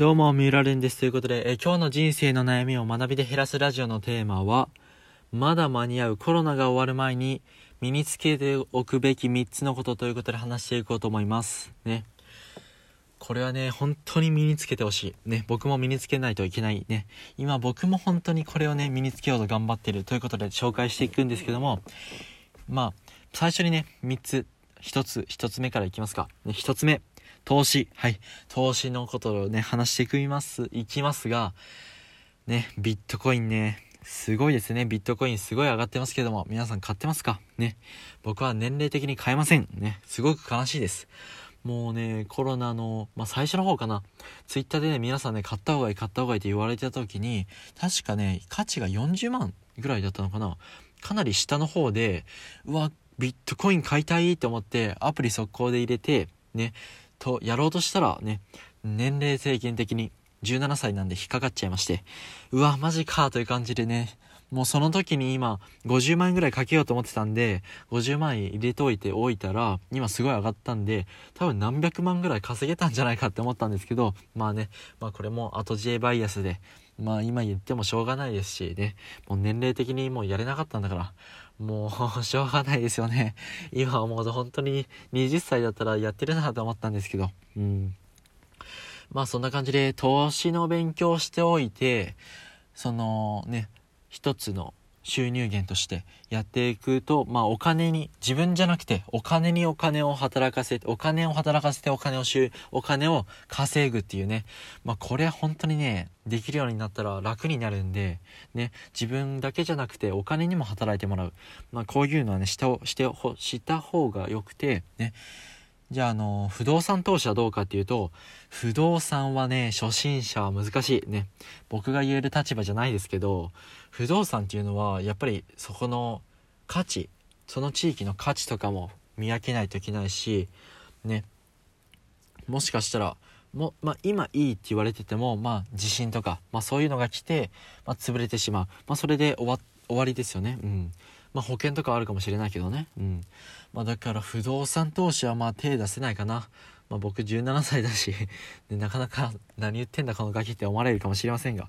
どうも、三浦蓮です。ということで、え今日の人生の悩みを学びで減らすラジオのテーマは、まだ間に合うコロナが終わる前に身につけておくべき3つのことということで話していこうと思います。ね。これはね、本当に身につけてほしい。ね、僕も身につけないといけないね。今僕も本当にこれをね、身につけようと頑張ってるということで紹介していくんですけども、まあ、最初にね、3つ、1つ、1つ目からいきますか。ね、1つ目。投資。はい。投資のことをね、話していきます、いきますが、ね、ビットコインね、すごいですね。ビットコインすごい上がってますけども、皆さん買ってますか？ね。僕は年齢的に買えません。ね。すごく悲しいです。もうね、コロナの、まあ、最初の方かな。ツイッターでね、皆さんね、買った方がいい、買った方がいいって言われてた時に、確かね、価値が40万ぐらいだったのかな。かなり下の方で、うわ、ビットコイン買いたいと思って、アプリ速攻で入れて、ね、と、やろうとしたらね、年齢制限的に17歳なんで引っかかっちゃいまして、うわ、マジかという感じでね、もうその時に今、50万円ぐらいかけようと思ってたんで、50万円入れといておいたら、今すごい上がったんで、多分何百万ぐらい稼げたんじゃないかって思ったんですけど、まあね、まあこれも後知恵バイアスで、まあ今言ってもしょうがないですしね、もう年齢的にもうやれなかったんだから、もうしょうがないですよね。今思うと本当に20歳だったらやってるなと思ったんですけど、うん。まあそんな感じで投資の勉強しておいて、そのね、一つの収入源としてやっていくと、まあお金に、自分じゃなくてお金にお金を働かせて、お金を働かせてお金を収、お金を稼ぐっていうね。まあこれ本当にね、できるようになったら楽になるんで、ね、自分だけじゃなくてお金にも働いてもらう。まあこういうのはね、した、して、した方が良くて、ね。じゃあ、あの、不動産投資はどうかっていうと、不動産はね、初心者は難しい。ね。僕が言える立場じゃないですけど、不動産っていうのは、やっぱりそこの価値、その地域の価値とかも見分けないといけないし、ね。もしかしたら、もまあ、今いいって言われてても、まあ、地震とか、まあ、そういうのが来て、まあ、潰れてしまう。まあ、それで終わ終わりですよね。うん。まあ、保険とかあるかもしれないけどね。うん。まあ、だから不動産投資はまあ手出せないかな。まあ、僕17歳だし で、なかなか何言ってんだこのガキって思われるかもしれませんが、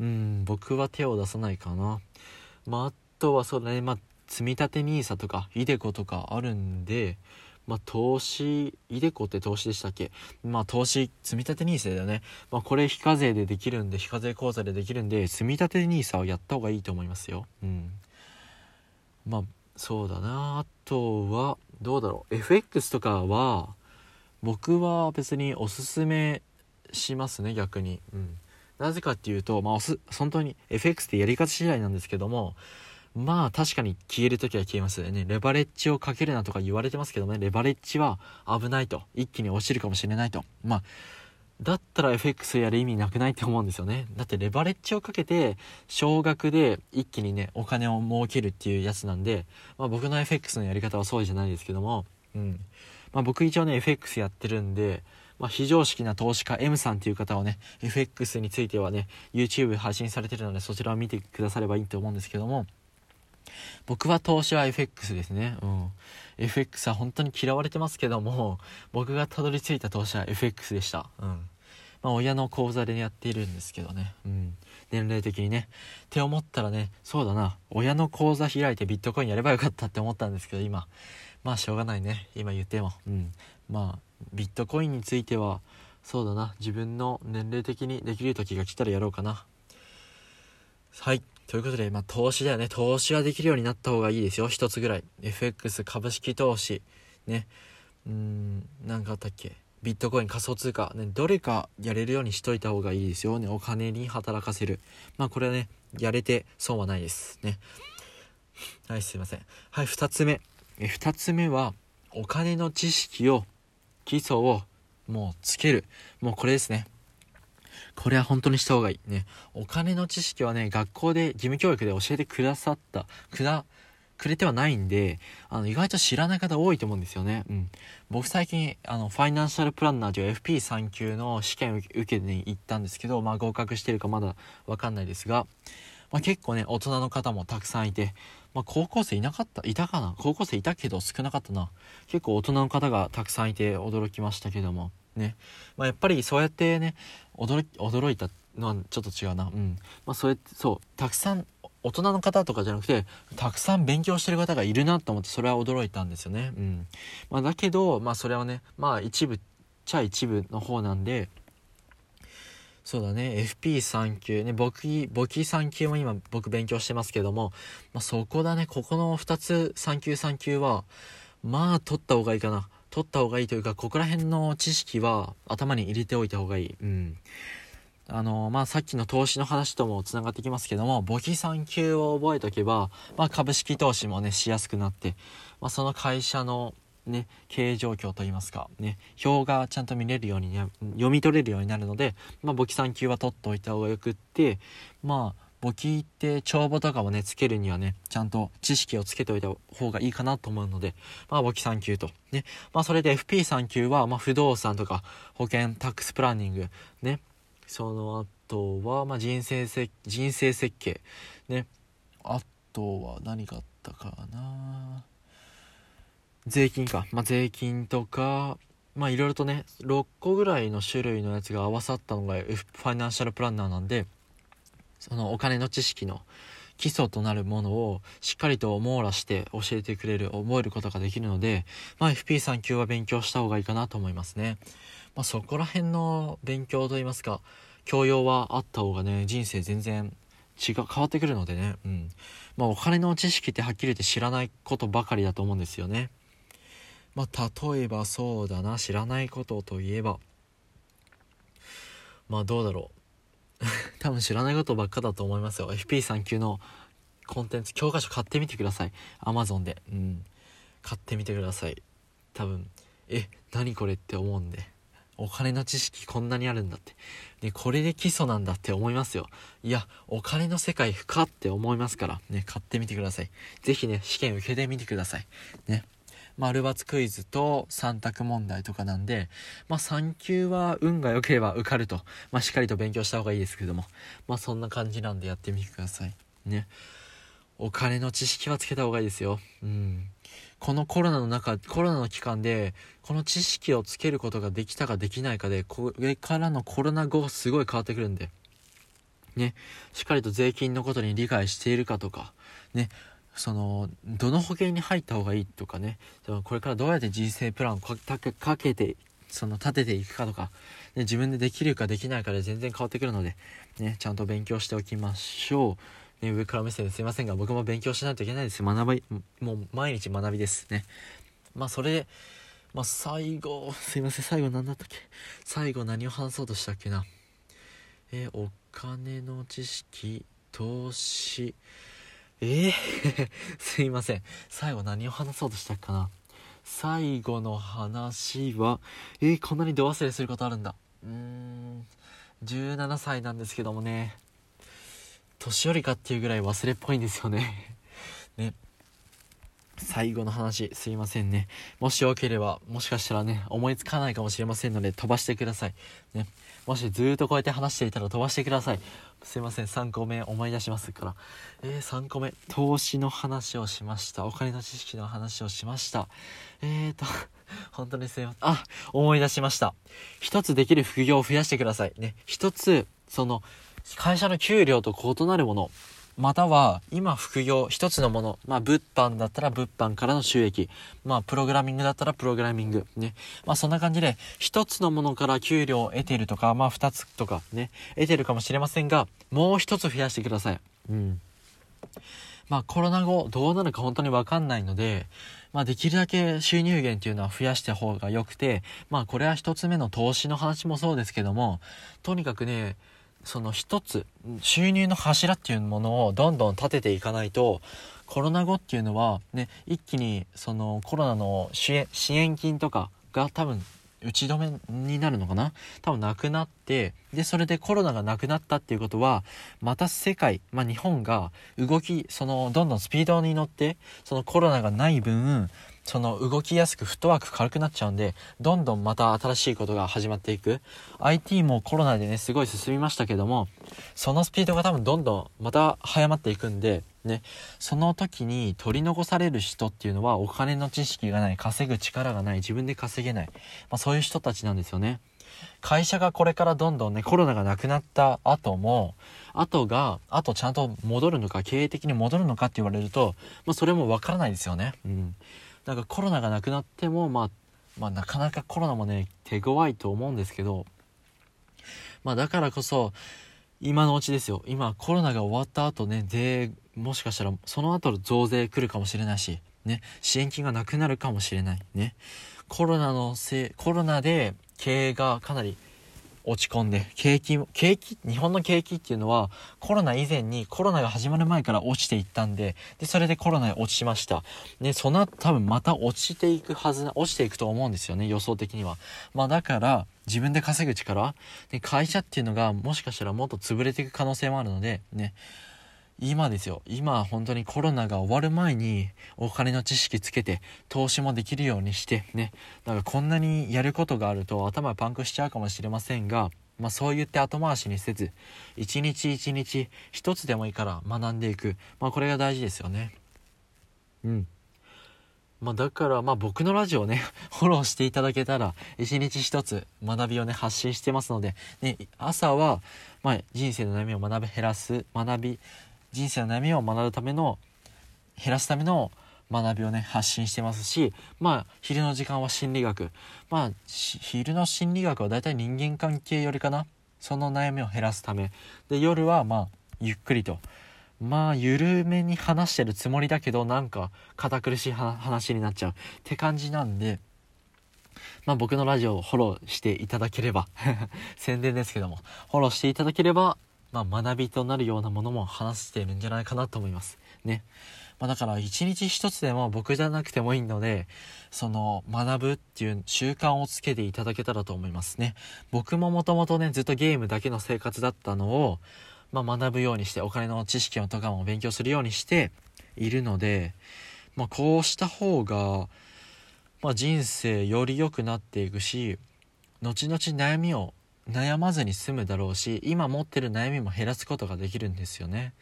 うん、僕は手を出さないかな。まあ、あとはそうだね、まあ、積立 NISA とか、イデコとかあるんで、まあ、投資、イデコって投資でしたっけ？まあ、投資、積立 NISA だよね。まあ、これ非課税でできるんで、非課税口座でできるんで、積立 NISA をやった方がいいと思いますよ。うん。まあ、そうだな。あとはどうだろう。FX とかは僕は別におすすめしますね逆に。うん。なぜかっていうとまあ本当に FX ってやり方次第なんですけどもまあ確かに消える時は消えますね。レバレッジをかけるなとか言われてますけどね。レバレッジは危ないと。一気に落ちるかもしれないと。まあだったら FX やる意味なくないって思うんですよね。だってレバレッジをかけて、少額で一気にね、お金を儲けるっていうやつなんで、まあ僕の FX のやり方はそうじゃないですけども、うん。まあ僕一応ね、FX やってるんで、まあ非常識な投資家 M さんっていう方はね、FX についてはね、YouTube 配信されてるのでそちらを見てくださればいいと思うんですけども、僕は投資は FX ですね。うん。FX は本当に嫌われてますけども、僕がたどり着いた投資は FX でした。うん。まあ、親の口座でやっているんですけどね。うん。年齢的にね。って思ったらね、そうだな。親の口座開いてビットコインやればよかったって思ったんですけど、今。まあ、しょうがないね。今言っても。うん。まあ、ビットコインについては、そうだな。自分の年齢的にできる時が来たらやろうかな。はい。ということで、まあ、投資だよね。投資はできるようになった方がいいですよ。一つぐらい。FX、株式投資。ね。うん、なんかあったっけ？ビットコイン仮想通貨、ね、どれかやれるようにしといた方がいいですよね。お金に働かせる。まあこれはね、やれて損はないです。ね。はい、すいません。はい、二つ目。え、二つ目は、お金の知識を、基礎を、もうつける。もうこれですね。これは本当にした方がいい。ね。お金の知識はね、学校で義務教育で教えてくださった、くだ、くれてはないんで、あの、意外と知らない方多いと思うんですよね。うん。僕最近、あの、ファイナンシャルプランナーという FP3 級の試験を受けに行ったんですけど、まあ合格してるかまだわかんないですが、まあ結構ね、大人の方もたくさんいて、まあ高校生いなかったいたかな？高校生いたけど少なかったな。結構大人の方がたくさんいて驚きましたけども。ね。まあやっぱりそうやってね、驚驚いたのはちょっと違うな。うん。まあそれそうたくさん大人の方とかじゃなくてたくさん勉強してる方がいるなと思ってそれは驚いたんですよね。うん。まあだけどまあそれはねまあ一部ちゃ一部の方なんでそうだね FP3 級ね簿記簿記3級も今僕勉強してますけども、まあ、そこだねここの2つ3級3級はまあ取った方がいいかな。取った方がいいというかここら辺の知識は頭に入れておいた方がいい。うん。あのまあさっきの投資の話ともつながってきますけども簿記3級を覚えておけば、まあ、株式投資もねしやすくなって、まあ、その会社のね、経営状況といいますか、ね、表がちゃんと見れるように、ね、読み取れるようになるので、まあ、簿記3級は取っておいた方がよくって、まあ、簿記って帳簿とかをね、つけるにはね、ちゃんと知識をつけておいた方がいいかなと思うので、まあ、簿記3級と。ね。まあ、それで FP3 級は、まあ、不動産とか、保険、タックスプランニング、ね。その後は、まあ、人生設、人生設計、ね。あとは何があったかな税金か。まあ、税金とか、まあいろいろとね、6個ぐらいの種類のやつが合わさったのがファイナンシャルプランナーなんで、そのお金の知識の基礎となるものをしっかりと網羅して教えてくれる、覚えることができるので、まあ FP3 級は勉強した方がいいかなと思いますね。まあそこら辺の勉強といいますか、教養はあった方がね、人生全然違う、変わってくるのでね、うん。まあお金の知識ってはっきり言って知らないことばかりだと思うんですよね。まあ、例えばそうだな知らないことといえばまあどうだろう 多分知らないことばっかだと思いますよ FP3 級のコンテンツ教科書買ってみてください Amazon でうん買ってみてください多分え何これって思うんでお金の知識こんなにあるんだって。で、これで基礎なんだって思いますよ。いや、お金の世界深って思いますから、ね、買ってみてください。是非ね、試験受けてみてください。ね。丸抜クイズと3択問題とかなんで、まあ3級は運が良ければ受かると、まあしっかりと勉強した方がいいですけども、まあそんな感じなんでやってみてください。ね。お金の知識はつけた方がいいですよ。うん。このコロナの中、コロナの期間で、この知識をつけることができたかできないかで、これからのコロナ後すごい変わってくるんで、ね、しっかりと税金のことに理解しているかとか、ね、そのどの保険に入った方がいいとかね。これからどうやって人生プランをかけてその立てていくかとか、ね、自分でできるかできないかで全然変わってくるので、ね、ちゃんと勉強しておきましょう、ね、上から目線ですいませんが僕も勉強しないといけないです。学びもう毎日学びです。ね。まあそれまあ最後すいません。最後何だったっけ？最後何を話そうとしたっけな？え、お金の知識投資。えー すいません。最後何を話そうとしたっかな？最後の話は、えー、こんなに度忘れすることあるんだ。うーん、17歳なんですけどもね、年寄りかっていうぐらい忘れっぽいんですよね。ね。最後の話、すいませんね。もしよければ、もしかしたらね、思いつかないかもしれませんので、飛ばしてください。ね。もしずっとこうやって話していたら飛ばしてください。すいません、3個目思い出しますから。えー、3個目、投資の話をしました。お金の知識の話をしました。えーと、本当にすいません。あ、思い出しました。一つできる副業を増やしてください。ね。一つ、その、会社の給料と異なるもの。または、今副業、一つのもの。まあ、物販だったら物販からの収益。まあ、プログラミングだったらプログラミング。ね。まあ、そんな感じで、一つのものから給料を得ているとか、まあ、二つとかね、得てるかもしれませんが、もう一つ増やしてください。うん。まあ、コロナ後、どうなるか本当にわかんないので、まあ、できるだけ収入源っていうのは増やした方が良くて、まあ、これは一つ目の投資の話もそうですけども、とにかくね、その一つ収入の柱っていうものをどんどん立てていかないとコロナ後っていうのはね一気にそのコロナの支援支援金とかが多分打ち止めになるのかな？多分なくなってでそれでコロナがなくなったっていうことはまた世界、まあ、日本が動きそのどんどんスピードに乗ってそのコロナがない分その動きやすくフットワーク軽くなっちゃうんで、どんどんまた新しいことが始まっていく。IT もコロナでね、すごい進みましたけども、そのスピードが多分どんどんまた早まっていくんで、ね、その時に取り残される人っていうのはお金の知識がない、稼ぐ力がない、自分で稼げない、まあ、そういう人たちなんですよね。会社がこれからどんどんね、コロナがなくなった後も、後が、あとちゃんと戻るのか、経営的に戻るのかって言われると、まあそれもわからないですよね。うん。なんかコロナがなくなっても、まあ、まあなかなかコロナもね、手強いと思うんですけど、まあだからこそ、今のうちですよ。今コロナが終わった後ね、で、もしかしたらその後増税来るかもしれないし、ね、支援金がなくなるかもしれない。ね。コロナのせい、コロナで経営がかなり落ち込んで、景気、景気、日本の景気っていうのはコロナ以前にコロナが始まる前から落ちていったんで、で、それでコロナに落ちました。で、その後多分また落ちていくはずな、落ちていくと思うんですよね、予想的には。まあだから、自分で稼ぐ力、で、会社っていうのがもしかしたらもっと潰れていく可能性もあるので、ね、今ですよ。今本当にコロナが終わる前にお金の知識つけて投資もできるようにしてね。だからこんなにやることがあると頭パンクしちゃうかもしれませんがまあ、そう言って後回しにせず一日一日一つでもいいから学んでいく、まあ、これが大事ですよね。うん。まあ、だからまあ僕のラジオをね フォローしていただけたら一日一つ学びをね発信してますので、ね、朝は、ま、人生の悩みを学び減らす学び人生の悩みを学ぶための減らすための学びをね発信してますしまあ昼の時間は心理学。まあ昼の心理学はだいたい人間関係よりかな。その悩みを減らすため。で夜はまあゆっくりと。まあ緩めに話してるつもりだけどなんか堅苦しい話になっちゃう。って感じなんで。まあ僕のラジオをフォローしていただければ。宣伝ですけども。フォローしていただければまあ、学びとなるようなものも話しているんじゃないかなと思います。ね。まあ、だから一日一つでも僕じゃなくてもいいので、その学ぶっていう習慣をつけていただけたらと思いますね。僕ももともとね、ずっとゲームだけの生活だったのを、まあ、学ぶようにして、お金の知識とかも勉強するようにしているので、まあ、こうした方が、まあ、人生より良くなっていくし、後々悩みを悩まずに済むだろうし今持ってる悩みも減らすことができるんですよね、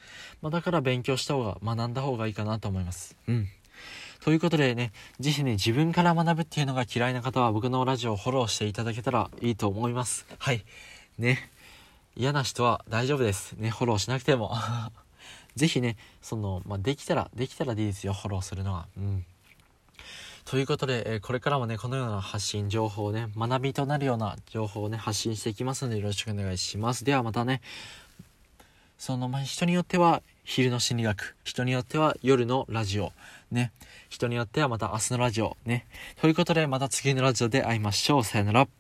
まあ、だから勉強した方が学んだ方がいいかなと思いますうんということでね、ぜひね、自分から学ぶっていうのが嫌いな方は僕のラジオをフォローしていただけたらいいと思います。はい。ね。嫌な人は大丈夫です。ね、フォローしなくても。ぜひね、その、まあ、できたら、できたらでいいですよ、フォローするのは。うん。ということで、え、これからもね、このような発信情報をね、学びとなるような情報をね、発信していきますのでよろしくお願いします。ではまたね、その、まあ、人によっては昼の心理学、人によっては夜のラジオ、ね、人によってはまた明日のラジオ、ね。ということで、また次のラジオで会いましょう。さよなら。